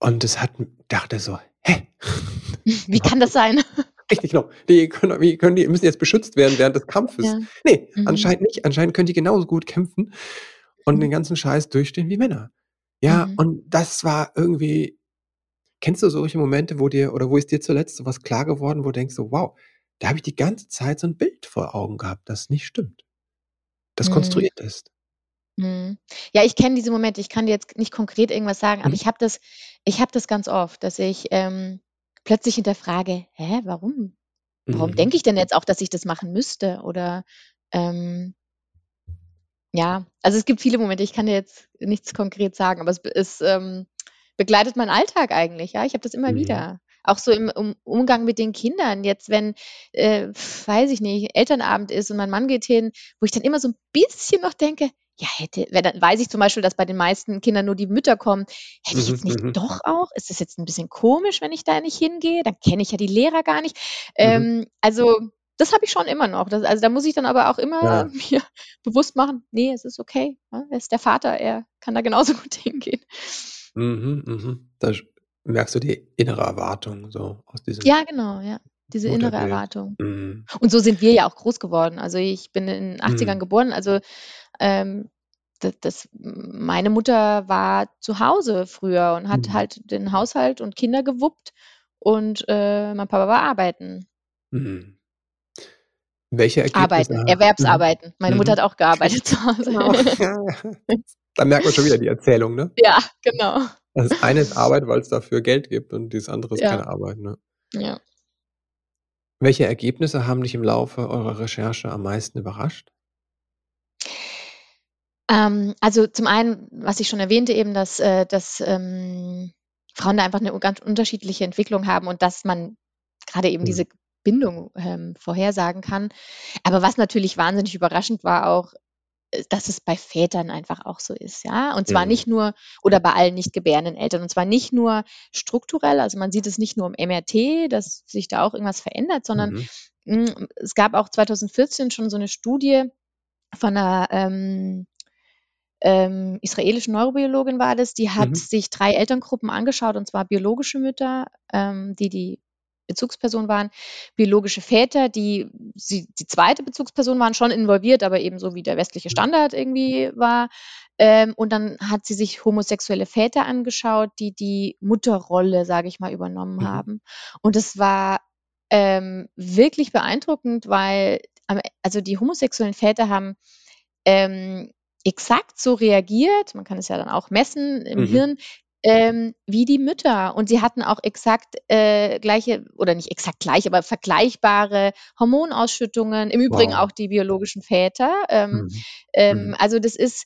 Und das hat dachte so: „Hä?“ (laughs) Wie kann das sein? (laughs) Richtig, genau. Die können wie können die müssen jetzt beschützt werden während des Kampfes. Ja. Ne, Mhm. anscheinend nicht. Anscheinend können die genauso gut kämpfen und den Mhm. ganzen Scheiß durchstehen wie Männer. Ja, Mhm. und das war irgendwie kennst du solche Momente, wo dir oder wo ist dir zuletzt so was klar geworden, wo du denkst so: „Wow, da habe ich die ganze Zeit so 'n Bild vor Augen gehabt, das nicht stimmt, das Mhm. konstruiert ist?“ Mhm. Ja, ich kenne diese Momente. Ich kann dir jetzt nicht konkret irgendwas sagen, aber Mhm. ich habe das ich habe das ganz oft, dass ich, ähm, plötzlich hinterfrage: „Hä, warum? Warum Mhm. denke ich denn jetzt auch, dass ich das machen müsste?“ Oder, ähm ja, also, es gibt viele Momente. Ich kann dir jetzt nichts konkret sagen, aber es es, ähm, begleitet meinen Alltag eigentlich, ja. Ich habe das immer Mhm. wieder. Auch so im um Umgang mit den Kindern. Jetzt, wenn, äh, weiß ich nicht, Elternabend ist und mein Mann geht hin, wo ich dann immer so 'n bisschen noch denke: „Ja, hätte“ weil dann weiß ich zum Beispiel, dass bei den meisten Kindern nur die Mütter kommen. Hätte ich Mhm, jetzt nicht mhm. doch auch ist das jetzt 'n bisschen komisch, wenn ich da nicht hingehe? Dann kenne ich ja die Lehrer gar nicht. Mhm. Ähm, also, das habe ich schon immer noch. Das also, da muss ich dann aber auch immer Ja. (laughs) mir bewusst machen: „Ne, es ist okay, ne? Er ist der Vater, er kann da genauso (laughs) gut hingehen.“ Mhm, mhm. Da merkst du die innere Erwartung so aus diesem Ja, genau, ja. Diese innere. Erwartung. Mhm. Und so sind wir ja auch groß geworden. Also, ich bin in den 80ern Mhm. geboren, also, ähm, d das meine Mutter war zu Hause früher und hat Mhm. halt den Haushalt und Kinder gewuppt und, äh, mein Papa war arbeiten. Mhm. Welche Ergebnisse Arbeiten, mhm, Erwerbsarbeiten. Meine Mutter mhm. hat auch gearbeitet (laughs) zu Hause. Genau. Ja, (laughs) ja. Da merkt man schon wieder die Erzählung, ne? Ja, genau. Das eine ist Arbeit, weil es dafür Geld gibt und das andere ist Ja. keine Arbeit, ne? Ja. Welche Ergebnisse haben dich im Laufe eurer Recherche am meisten überrascht? Ähm, also zum einen, was ich schon erwähnte, eben, dass, äh, dass ähm, Frauen da einfach eine ganz unterschiedliche Entwicklung haben und dass man gerade eben Mhm. diese Bindung ähm, vorhersagen kann. Aber was natürlich wahnsinnig überraschend war auch, äh, dass es bei Vätern einfach auch so ist, ja. Und zwar Mhm. nicht nur oder bei allen nicht gebärenden Eltern. Und zwar nicht nur strukturell, also man sieht es nicht nur im MRT, dass sich da auch irgendwas verändert, sondern Mhm. mh, es gab auch 2014 schon so eine Studie von einer ähm, ähm, israelischen Neurobiologin war das, die hat Mhm. sich drei Elterngruppen angeschaut, und zwar biologische Mütter, ähm, die die Bezugsperson waren, biologische Väter, die sie, die zweite Bezugsperson waren schon involviert, aber eben so wie der westliche Standard irgendwie war. Ähm, und dann hat sie sich homosexuelle Väter angeschaut, die die Mutterrolle, sage ich mal, übernommen Mhm. haben. Und es war ähm, wirklich beeindruckend, weil also die homosexuellen Väter haben ähm, exakt so reagiert, man kann es ja dann auch messen im Mhm. Hirn, ähm, wie die Mütter. Und sie hatten auch exakt äh, gleiche, oder nicht exakt gleich, aber vergleichbare Hormonausschüttungen. Im Übrigen Wow. auch die biologischen Väter. Ähm, Mhm. ähm, Mhm. also das ist,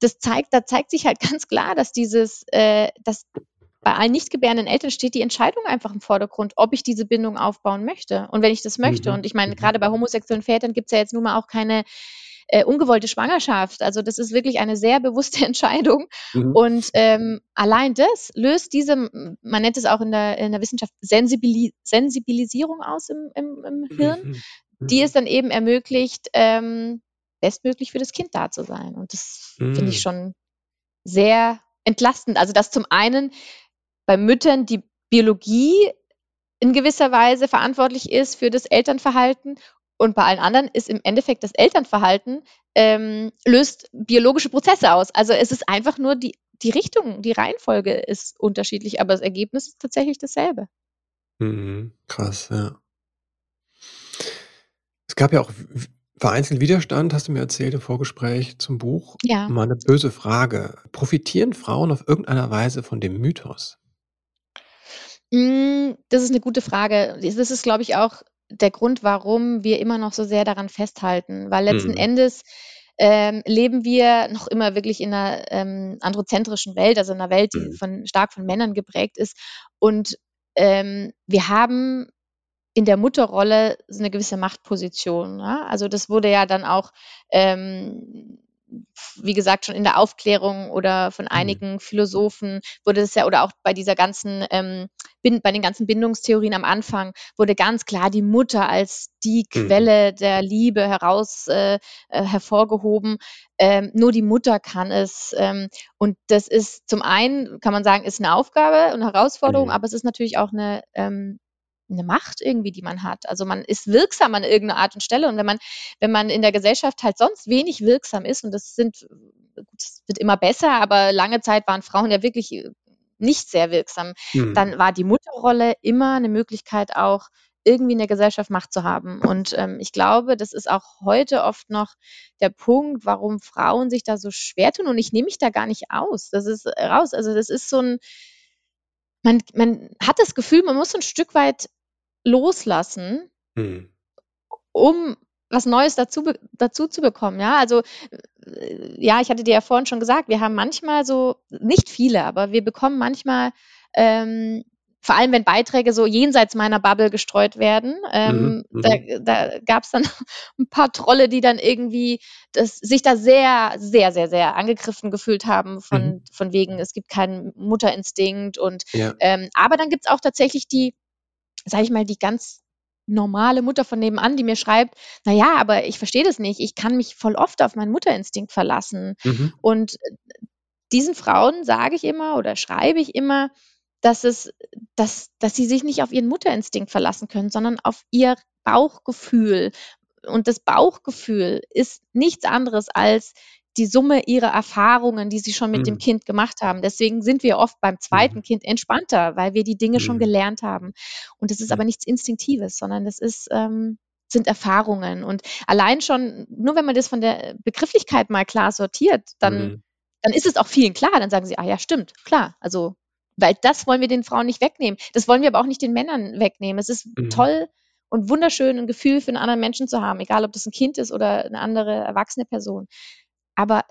das zeigt, da zeigt sich halt ganz klar, dass dieses, äh, dass bei allen nicht gebärenden Eltern steht die Entscheidung einfach im Vordergrund, ob ich diese Bindung aufbauen möchte. Und wenn ich das möchte, Mhm. und ich meine, Mhm. gerade bei homosexuellen Vätern gibt es ja jetzt nun mal auch keine äh, ungewollte Schwangerschaft. Also das ist wirklich eine sehr bewusste (laughs) Entscheidung. Mhm. Und ähm, allein das löst diese, man nennt es auch in der, in der Wissenschaft Sensibili Sensibilisierung aus im, im, im Hirn, Mhm. die es dann eben ermöglicht, ähm, bestmöglich für das Kind da zu sein. Und das finde Mhm. ich schon sehr entlastend. Also dass zum einen bei Müttern die Biologie in gewisser Weise verantwortlich ist für das Elternverhalten und bei allen anderen ist im Endeffekt das Elternverhalten ähm, löst biologische Prozesse aus. Also es ist einfach nur die, die Richtung, die Reihenfolge ist unterschiedlich, aber das Ergebnis ist tatsächlich dasselbe. Mhm. Krass, ja. Es gab ja auch vereinzelt Widerstand, hast du mir erzählt im Vorgespräch zum Buch. Ja. Mal eine böse Frage. Profitieren Frauen auf irgendeiner Weise von dem Mythos? Mm, Das ist eine gute Frage. Das ist, glaube ich, auch der Grund, warum wir immer noch so sehr daran festhalten, weil letzten Mhm. Endes ähm, leben wir noch immer wirklich in einer ähm, androzentrischen Welt, also in einer Welt, die Mhm. von, stark von Männern geprägt ist. Und ähm, wir haben in der Mutterrolle so eine gewisse Machtposition. Ja? Also das wurde ja dann auch, ähm, wie gesagt, schon in der Aufklärung oder von Mhm. einigen Philosophen wurde es ja, oder auch bei dieser ganzen, ähm, bei den ganzen Bindungstheorien am Anfang, wurde ganz klar die Mutter als die Mhm. Quelle der Liebe heraus äh, äh, hervorgehoben. Ähm, nur die Mutter kann es. Ähm, und das ist zum einen, kann man sagen, ist eine Aufgabe und Herausforderung, Mhm. aber es ist natürlich auch eine, ähm, eine Macht irgendwie, die man hat. Also man ist wirksam an irgendeiner Art und Stelle. Und wenn man, wenn man in der Gesellschaft halt sonst wenig wirksam ist, und das sind, es wird immer besser, aber lange Zeit waren Frauen ja wirklich äh, nicht sehr wirksam, Mhm. dann war die Mutterrolle immer eine Möglichkeit auch, irgendwie in der Gesellschaft Macht zu haben. Und ähm, ich glaube, das ist auch heute oft noch der Punkt, warum Frauen sich da so schwer tun. Und ich nehme mich da gar nicht aus. Das ist äh, raus. Also das ist so ein, man, man hat das Gefühl, man muss ein Stück weit loslassen, Mhm. um was Neues dazu, dazu zu bekommen. Ja, also äh, ja, ich hatte dir ja vorhin schon gesagt, wir haben manchmal so, nicht viele, aber wir bekommen manchmal, ähm, vor allem wenn Beiträge so jenseits meiner Bubble gestreut werden, ähm, Mhm. da, Mhm. da gab es dann (laughs) ein paar Trolle, die dann irgendwie das, sich da sehr, sehr, sehr, sehr angegriffen gefühlt haben von, Mhm. von wegen, es gibt keinen Mutterinstinkt und Ja. ähm, aber dann gibt es auch tatsächlich die, sage ich mal, die ganz normale Mutter von nebenan, die mir schreibt, na ja, aber ich verstehe das nicht. Ich kann mich voll oft auf meinen Mutterinstinkt verlassen. Mhm. Und äh, diesen Frauen sage ich immer oder schreibe ich immer, dass es, dass, dass sie sich nicht auf ihren Mutterinstinkt verlassen können, sondern auf ihr Bauchgefühl. Und das Bauchgefühl ist nichts anderes als die Summe ihrer Erfahrungen, die sie schon mit dem Mhm. Kind gemacht haben. Deswegen sind wir oft beim zweiten Mhm. Kind entspannter, weil wir die Dinge schon Mhm. gelernt haben. Und das ist aber nichts Instinktives, sondern das ist, ähm, sind Erfahrungen. Und allein schon, nur wenn man das von der Begrifflichkeit mal klar sortiert, dann, Mhm. dann ist es auch vielen klar, dann sagen sie, ah ja, stimmt, klar. Also, weil das wollen wir den Frauen nicht wegnehmen. Das wollen wir aber auch nicht den Männern wegnehmen. Es ist mhm. toll und wunderschön, ein Gefühl für einen anderen Menschen zu haben, egal ob das ein Kind ist oder eine andere erwachsene Person. Aber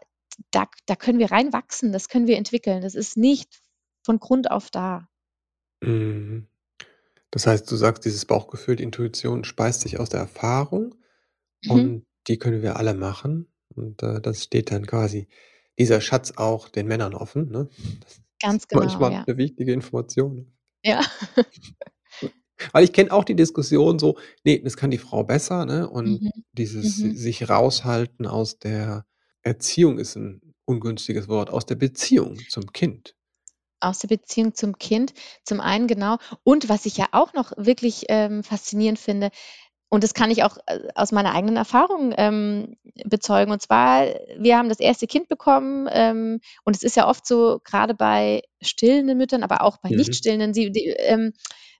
da, da können wir reinwachsen, das können wir entwickeln. Das ist nicht von Grund auf da. Mhm. Das heißt, du sagst, dieses Bauchgefühl, die Intuition speist sich aus der Erfahrung mhm. und die können wir alle machen. Und äh, das steht dann quasi dieser Schatz auch den Männern offen. Ne? Ganz (laughs) genau. Manchmal ja. eine wichtige Information. Ja. (laughs) Weil ich kenne auch die Diskussion so, nee, das kann die Frau besser, ne? Und mhm. dieses mhm. sich raushalten aus der Erziehung ist ein ungünstiges Wort, aus der Beziehung zum Kind. Aus der Beziehung zum Kind, zum einen genau. Und was ich ja auch noch wirklich ähm, faszinierend finde, und das kann ich auch äh, aus meiner eigenen Erfahrung ähm, bezeugen. Und zwar, wir haben das erste Kind bekommen ähm, und es ist ja oft so, gerade bei stillenden Müttern, aber auch bei mhm. nicht stillenden, die, die, ähm,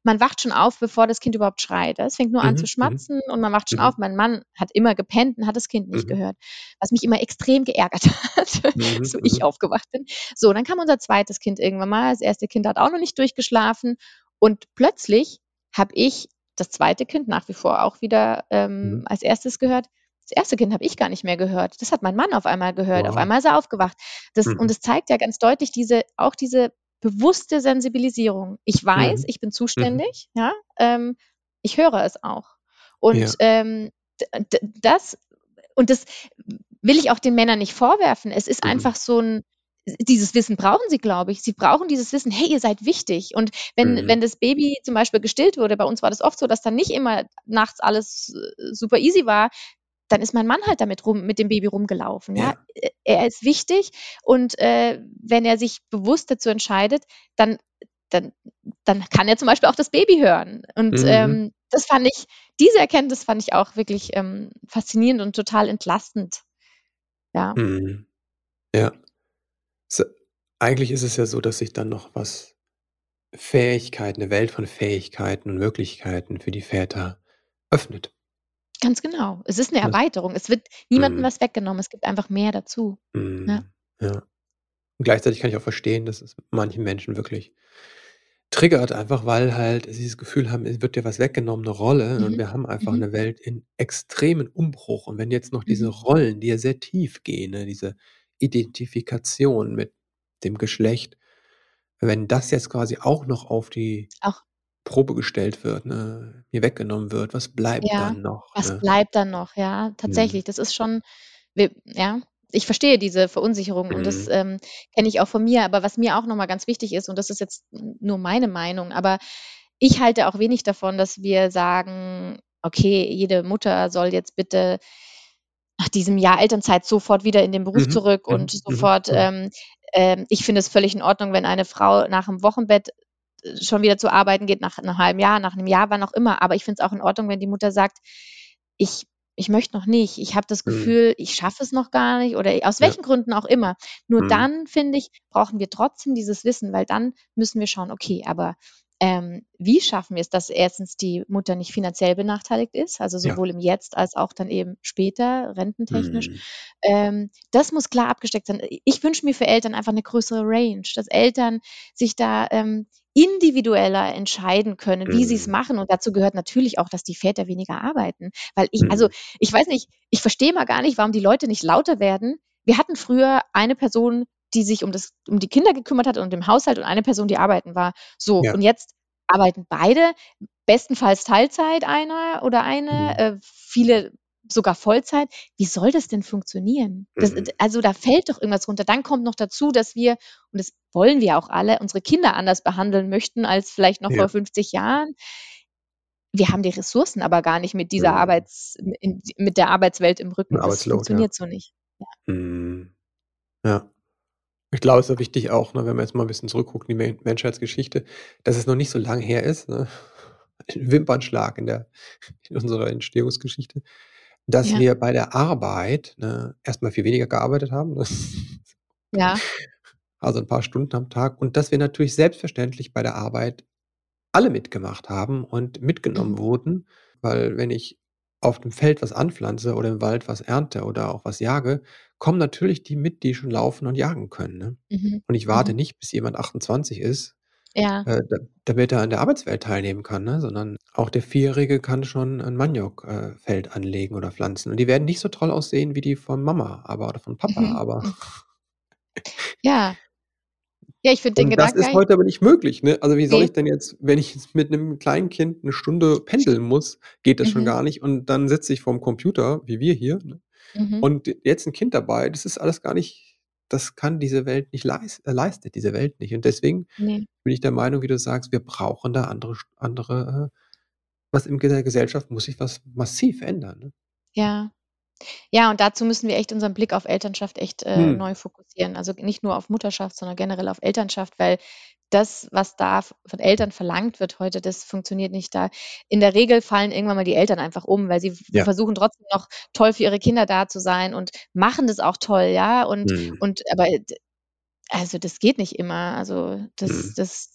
man wacht schon auf, bevor das Kind überhaupt schreit. Es fängt nur an mhm. zu mhm. schmatzen und man wacht schon mhm. auf. Mein Mann hat immer gepennt und hat das Kind nicht mhm. gehört, was mich immer extrem geärgert hat, (laughs) mhm. so ich aufgewacht bin. So, dann kam unser zweites Kind irgendwann mal. Das erste Kind hat auch noch nicht durchgeschlafen und plötzlich habe ich das zweite Kind nach wie vor auch wieder ähm, mhm. als erstes gehört. Das erste Kind habe ich gar nicht mehr gehört. Das hat mein Mann auf einmal gehört. Wow. Auf einmal ist er aufgewacht. Das, mhm. Und es zeigt ja ganz deutlich diese, auch diese bewusste Sensibilisierung. Ich weiß, mhm. ich bin zuständig, mhm. ja, ähm, ich höre es auch. Und ja. ähm, das, und das will ich auch den Männern nicht vorwerfen. Es ist mhm. einfach so ein, dieses Wissen brauchen sie, glaube ich. Sie brauchen dieses Wissen, hey, ihr seid wichtig. Und wenn, mhm. wenn das Baby zum Beispiel gestillt wurde, bei uns war das oft so, dass dann nicht immer nachts alles äh, super easy war, dann ist mein Mann halt damit rum, mit dem Baby rumgelaufen. Ja, ja? er ist wichtig und äh, wenn er sich bewusst dazu entscheidet, dann, dann, dann kann er zum Beispiel auch das Baby hören. Und mhm. ähm, das fand ich, diese Erkenntnis fand ich auch wirklich ähm, faszinierend und total entlastend. Ja. Mhm. Ja. So, eigentlich ist es ja so, dass sich dann noch was Fähigkeiten, eine Welt von Fähigkeiten und Möglichkeiten für die Väter öffnet. Ganz genau. Es ist eine Erweiterung. Es wird niemandem Mhm. was weggenommen. Es gibt einfach mehr dazu. Ja. Mhm. Ja. Und gleichzeitig kann ich auch verstehen, dass es manchen Menschen wirklich triggert, einfach weil halt sie das Gefühl haben, es wird dir was weggenommen, eine Rolle und mhm. wir haben einfach Mhm. eine Welt in extremen Umbruch. Und wenn jetzt noch diese mhm. Rollen, die ja sehr tief gehen, ne, diese Identifikation mit dem Geschlecht, wenn das jetzt quasi auch noch auf die Auch Probe gestellt wird, ne, mir weggenommen wird, was bleibt Ja, dann noch, was ne? bleibt dann noch? Ja, Mhm. tatsächlich, das ist schon ja, ich verstehe diese Verunsicherung und das, mhm. ähm, kenne ich auch von mir. Aber was mir auch noch mal ganz wichtig ist, und das ist jetzt nur meine Meinung, aber ich halte auch wenig davon, dass wir sagen: „Okay, jede Mutter soll jetzt bitte nach diesem Jahr Elternzeit sofort wieder in den Beruf Mhm. zurück und mhm. sofort“ Mhm. ähm, ähm, ich finde es völlig in Ordnung, wenn eine Frau nach dem Wochenbett schon wieder zu arbeiten geht, nach einem halben Jahr, nach einem Jahr, wann auch immer. Aber ich finde es auch in Ordnung, wenn die Mutter sagt, ich, ich möchte noch nicht, ich habe das mhm. Gefühl, mhm. ich schaffe es noch gar nicht oder aus welchen ja. Gründen auch immer. Nur mhm. dann, finde ich, brauchen wir trotzdem dieses Wissen, weil dann müssen wir schauen, okay, aber ähm, wie schaffen wir es, dass erstens die Mutter nicht finanziell benachteiligt ist, also sowohl ja. im Jetzt als auch dann eben später, rententechnisch. Mhm. Ähm, das muss klar abgesteckt sein. Ich wünsche mir für Eltern einfach eine größere Range, dass Eltern sich da ähm, individueller entscheiden können, wie sie es mhm. machen. Und dazu gehört natürlich auch, dass die Väter weniger arbeiten. Weil ich, also mhm. ich weiß nicht, ich verstehe mal gar nicht, warum die Leute nicht lauter werden. Wir hatten früher eine Person, die sich um, das, um die Kinder gekümmert hat und den Haushalt und eine Person, die arbeiten war. So, ja. und jetzt arbeiten beide, bestenfalls Teilzeit einer oder eine, mhm. äh, viele sogar Vollzeit. Wie soll das denn funktionieren? Das, mhm. Also da fällt doch irgendwas runter. Dann kommt noch dazu, dass wir, und das wollen wir auch alle, unsere Kinder anders behandeln möchten als vielleicht noch ja. vor 50 Jahren. Wir haben die Ressourcen aber gar nicht mit dieser mhm. Arbeits, in, mit der Arbeitswelt im Rücken. Das funktioniert ja. so nicht. Ja. Mhm. ja. Ich glaube, es ist wichtig auch, ne, wenn man jetzt mal ein bisschen zurückguckt in die Menschheitsgeschichte, dass es noch nicht so lange her ist. Ne? (laughs) Ein Wimpernschlag in, der, in unserer Entstehungsgeschichte dass Ja. wir bei der Arbeit, ne, erst viel weniger gearbeitet haben, ne? Ja. Also ein paar Stunden am Tag und dass wir natürlich selbstverständlich bei der Arbeit alle mitgemacht haben und mitgenommen Mhm. wurden, weil wenn ich auf dem Feld was anpflanze oder im Wald was ernte oder auch was jage, kommen natürlich die mit, die schon laufen und jagen können, ne? Mhm. Und ich warte Mhm. nicht, bis jemand 28 ist, Ja. äh, da damit er an der Arbeitswelt teilnehmen kann, ne? Sondern auch der Vierjährige kann schon 'n Maniok äh, anlegen oder pflanzen. Und die werden nicht so toll aussehen wie die von Mama, aber oder von Papa, Mhm. aber. Ja. Ja, ich finde den Und das Gedanken ist heute aber nicht möglich, ne? Also, wie soll Ne. ich denn jetzt wenn ich jetzt mit 'nem kleinen Kind 'ne Stunde pendeln muss, geht das schon Mhm. gar nicht. Und dann sitze ich vorm Computer, wie wir hier, ne? Mhm. Und jetzt 'n Kind dabei, das ist alles gar nicht das kann diese Welt nicht leis äh, leistet diese Welt nicht. Und deswegen Ne. bin ich der Meinung, wie du sagst, wir brauchen da andere andere, äh was in der Gesellschaft muss sich was massiv ändern, ne? Ja. Ja, und dazu müssen wir echt unseren Blick auf Elternschaft echt, äh, Mhm. neu fokussieren. Also, nicht nur auf Mutterschaft, sondern generell auf Elternschaft, weil das, was da von Eltern verlangt wird heute, das funktioniert nicht. Da in der Regel fallen irgendwann mal die Eltern einfach um, weil sie Ja. versuchen trotzdem noch toll für ihre Kinder da zu sein und machen das auch toll, ja? Und Mhm. und aber d also, das geht nicht immer. Also, das Mhm. das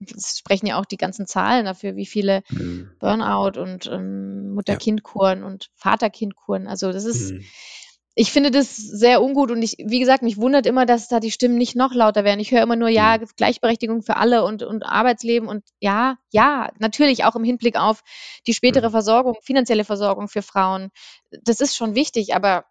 das sprechen ja auch die ganzen Zahlen dafür, wie viele Mhm. Burnout und, ähm, Ja. Mutter-Kind-Kuren und Vater-Kind-Kuren also, das ist Mhm. ich finde das sehr ungut und ich wie gesagt, mich wundert immer, dass da die Stimmen nicht noch lauter werden. Ich höre immer nur: „Ja, Mhm. Gleichberechtigung für alle und und Arbeitsleben“ und ja, ja, natürlich auch im Hinblick auf die spätere Mhm. Versorgung, finanzielle Versorgung für Frauen. Das ist schon wichtig, aber,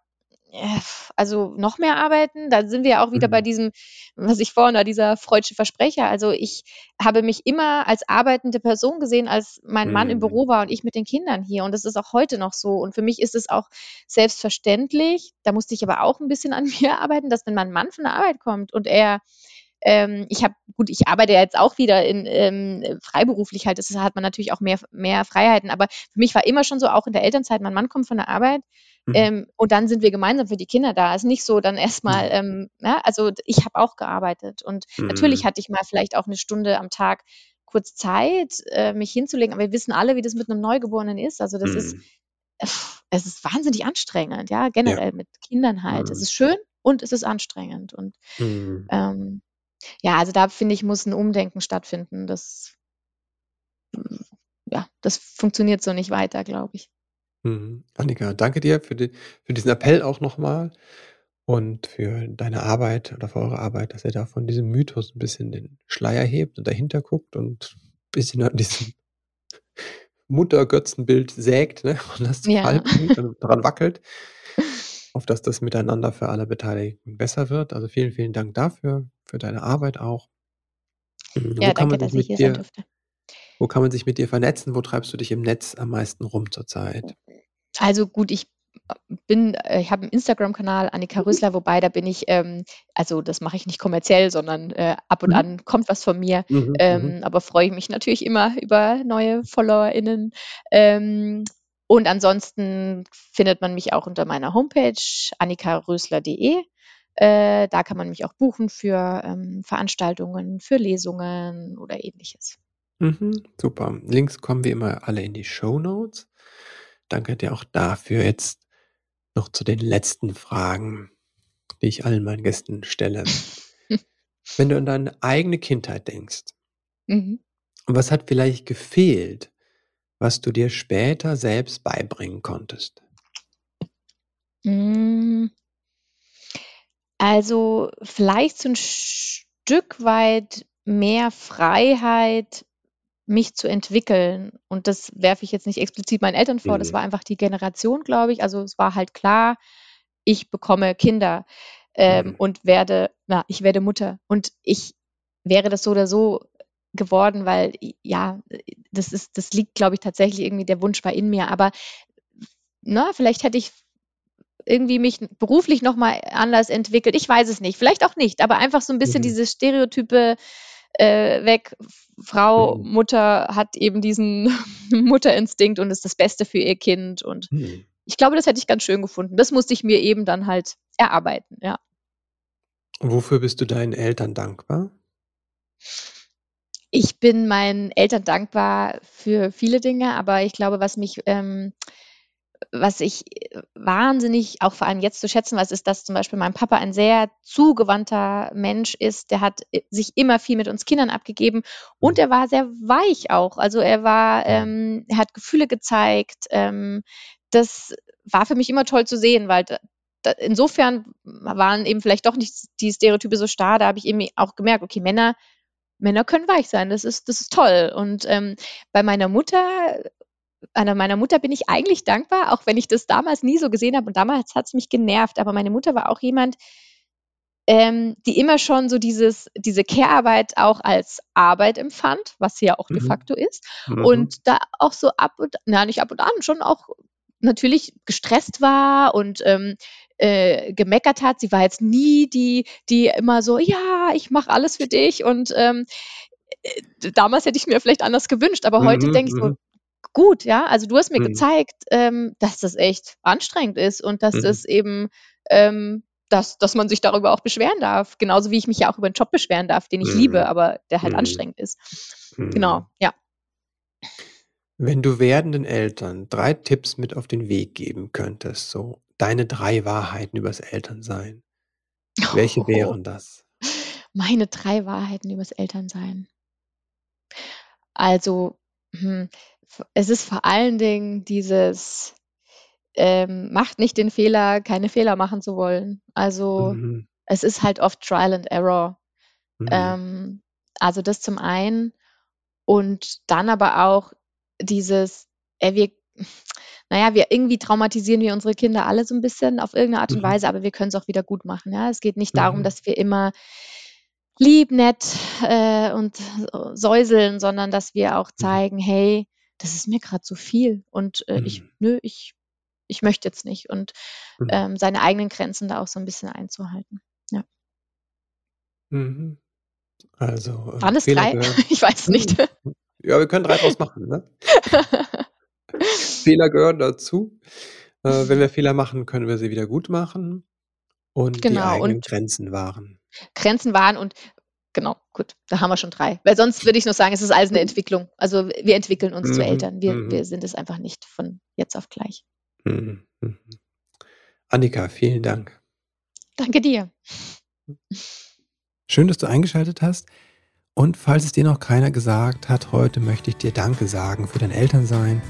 also, noch mehr arbeiten? Da sind wir ja auch wieder bei Mhm. diesem, was ich vorhin da dieser freudsche Versprecher also, ich habe mich immer als arbeitende Person gesehen, als mein Mann im Mhm. Büro war und ich mit den Kindern hier. Und das ist auch heute noch so. Und für mich ist es auch selbstverständlich da musste ich aber auch 'n bisschen an (laughs) mir arbeiten, dass wenn mein Mann von der Arbeit kommt und er ähm, ich habe gut, ich arbeite ja jetzt auch wieder in ähm, freiberuflich halt, das hat man natürlich auch mehr mehr Freiheiten. Aber für mich war immer schon so, auch in der Elternzeit, mein Mann kommt von der Arbeit, Mhm. ähm, und dann sind wir gemeinsam für die Kinder da. Ist nicht so dann erst mal, Mhm. ähm ne, also, ich habe auch gearbeitet. Und natürlich Mhm. hatte ich mal vielleicht auch 'ne Stunde am Tag kurz Zeit, äh, mich hinzulegen, aber wir wissen alle, wie das mit 'nem Neugeborenen ist. Also, das ist Mhm. es ist wahnsinnig anstrengend, ja, Ja. generell mit Kindern halt. Es Mhm. ist schön und es ist anstrengend. Und, Mhm. ähm, ja, also, da finde ich, muss 'n Umdenken stattfinden. Das ja, das funktioniert so nicht weiter, glaube ich. Mhm. Annika, danke dir für die für diesen Appell auch noch mal und für deine Arbeit oder für eure Arbeit, dass ihr da von diesem Mythos 'n bisschen den Schleier hebt und dahinter guckt und bisschen an diesem Muttergötzenbild sägt, ne, und das zu Ja. und (laughs) dran wackelt auf dass das Miteinander für alle Beteiligten besser wird. Also, vielen, vielen Dank dafür, für deine Arbeit auch. Hm, wo Ja, kann danke, man sich dass ich mit hier sein dir durfte. wo kann man sich mit dir vernetzen? Wo treibst du dich im Netz am meisten rum zurzeit? Also, gut, ich bin äh, ich habe 'n Instagram-Kanal, Annika Mhm. Rösler, wobei da bin ich ähm, also, das mache ich nicht kommerziell, sondern, äh, ab und Mhm. an kommt was von mir. Mhm, mhm. Ähm, aber freue ich mich natürlich immer über neue FollowerInnen. Ähm, und ansonsten findet man mich auch unter meiner Homepage annikarösler.de. Äh, da kann man mich auch buchen für, ähm, Veranstaltungen, für Lesungen oder Ähnliches. Mhm, super. Links kommen wie immer alle in die Shownotes. Danke dir auch dafür. Jetzt noch zu den letzten Fragen, die ich allen meinen Gästen stelle. (laughs) Wenn du an deine eigene Kindheit denkst Mhm. was hat vielleicht gefehlt, was du dir später selbst beibringen konntest? Hm. Also, vielleicht so 'n Stück weit mehr Freiheit, mich zu entwickeln. Und das werfe ich jetzt nicht explizit meinen Eltern vor, das Mhm. war einfach die Generation, glaube ich. Also, es war halt klar, ich bekomme Kinder, ähm, Mhm. und werde na, ich werde Mutter. Und ich wäre das so oder so geworden, weil ja, das ist das liegt, glaube ich, tatsächlich irgendwie der Wunsch war in mir. Aber ne, vielleicht hätte ich irgendwie mich beruflich noch mal anders entwickelt. Ich weiß es nicht, vielleicht auch nicht, aber einfach so 'n bisschen Mhm. diese Stereotype, äh, weg. Frau, Mhm. Mutter hat eben diesen (laughs) Mutterinstinkt und ist das Beste für ihr Kind. Und Mhm. ich glaube, das hätte ich ganz schön gefunden. Das musste ich mir eben dann halt erarbeiten, ja. Wofür bist du deinen Eltern dankbar? Ich bin meinen Eltern dankbar für viele Dinge, aber ich glaube, was mich ähm, was ich, äh, wahnsinnig auch vor allem jetzt zu schätzen weiß, ist, dass zum Beispiel mein Papa ein sehr zugewandter Mensch ist. Der hat, äh, sich immer viel mit uns Kindern abgegeben und Mhm. er war sehr weich auch. Also, er war ähm, er hat Gefühle gezeigt. Ähm, das war für mich immer toll zu sehen, weil insofern waren eben vielleicht doch nicht die Stereotype so starr. Da habe ich eben auch gemerkt, okay, Männer, Männer können weich sein. Das ist, das ist toll. Und ähm, bei meiner Mutter, an meiner Mutter bin ich eigentlich dankbar, auch wenn ich das damals nie so gesehen habe. Und damals hat es mich genervt. Aber meine Mutter war auch jemand, ähm, die immer schon so dieses, diese Care-Arbeit auch als Arbeit empfand, was sie ja auch mhm. de facto ist. Mhm. Und da auch so ab und, na nicht ab und an, schon auch natürlich gestresst war und ähm, äh, gemeckert hat. Sie war jetzt nie die, die immer so, ja, ich mache alles für dich. Und ähm, äh, damals hätte ich mir vielleicht anders gewünscht, aber heute mhm, denke ich so, mhm. Gut, ja, also du hast mir mhm. gezeigt, ähm, dass das echt anstrengend ist und dass mhm. das eben ähm, dass, dass man sich darüber auch beschweren darf. Genauso wie ich mich ja auch über einen Job beschweren darf, den ich mhm. liebe, aber der halt mhm. anstrengend ist. Mhm. Genau, ja. Wenn du werdenden Eltern drei Tipps mit auf den Weg geben könntest, so deine drei Wahrheiten übers Elternsein, welche oh. (laughs) wären das? Meine drei Wahrheiten übers Elternsein. Also, hm, es ist vor allen Dingen dieses, ähm, macht nicht den Fehler, keine Fehler machen zu wollen. Also mhm. es ist halt oft Trial and Error. Mhm. Ähm, also das zum einen und dann aber auch dieses, äh, wir, naja, wir irgendwie traumatisieren wir unsere Kinder alle so ein bisschen auf irgendeine Art und mhm. Weise, aber wir können es auch wieder gut machen. Ja? Es geht nicht darum, mhm. dass wir immer lieb, nett äh, und säuseln, sondern dass wir auch mhm. zeigen, hey, das ist mir gerade zu viel und äh, ich, mhm. nö, ich ich möchte jetzt nicht und mhm. ähm, seine eigenen Grenzen da auch so ein bisschen einzuhalten. Ja. Mhm. Also, äh, Waren es drei? (laughs) ich weiß nicht. Ja, wir können drei draus machen. Ne? Fehler gehören dazu. Äh, wenn wir Fehler machen, können wir sie wieder gut machen und genau, die eigenen und Grenzen wahren. Grenzen wahren und genau, gut, da haben wir schon drei. Weil sonst würde ich nur sagen, es ist alles eine Entwicklung. Also wir entwickeln uns mhm. zu Eltern. Wir, mhm. wir sind es einfach nicht von jetzt auf gleich. Mhm, mhm. Annika, vielen Dank. Danke dir. Schön, dass du eingeschaltet hast. Und falls es dir noch keiner gesagt hat, heute möchte ich dir Danke sagen für dein Elternsein.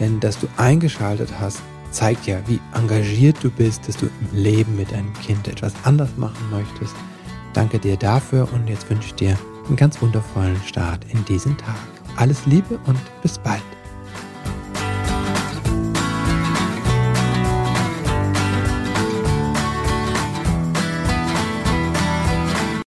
Denn dass du eingeschaltet hast, zeigt ja, wie engagiert du bist, dass du im Leben mit deinem Kind etwas anders machen möchtest. Danke dir dafür und jetzt wünsche ich dir einen ganz wundervollen Start in diesen Tag. Alles Liebe und bis bald.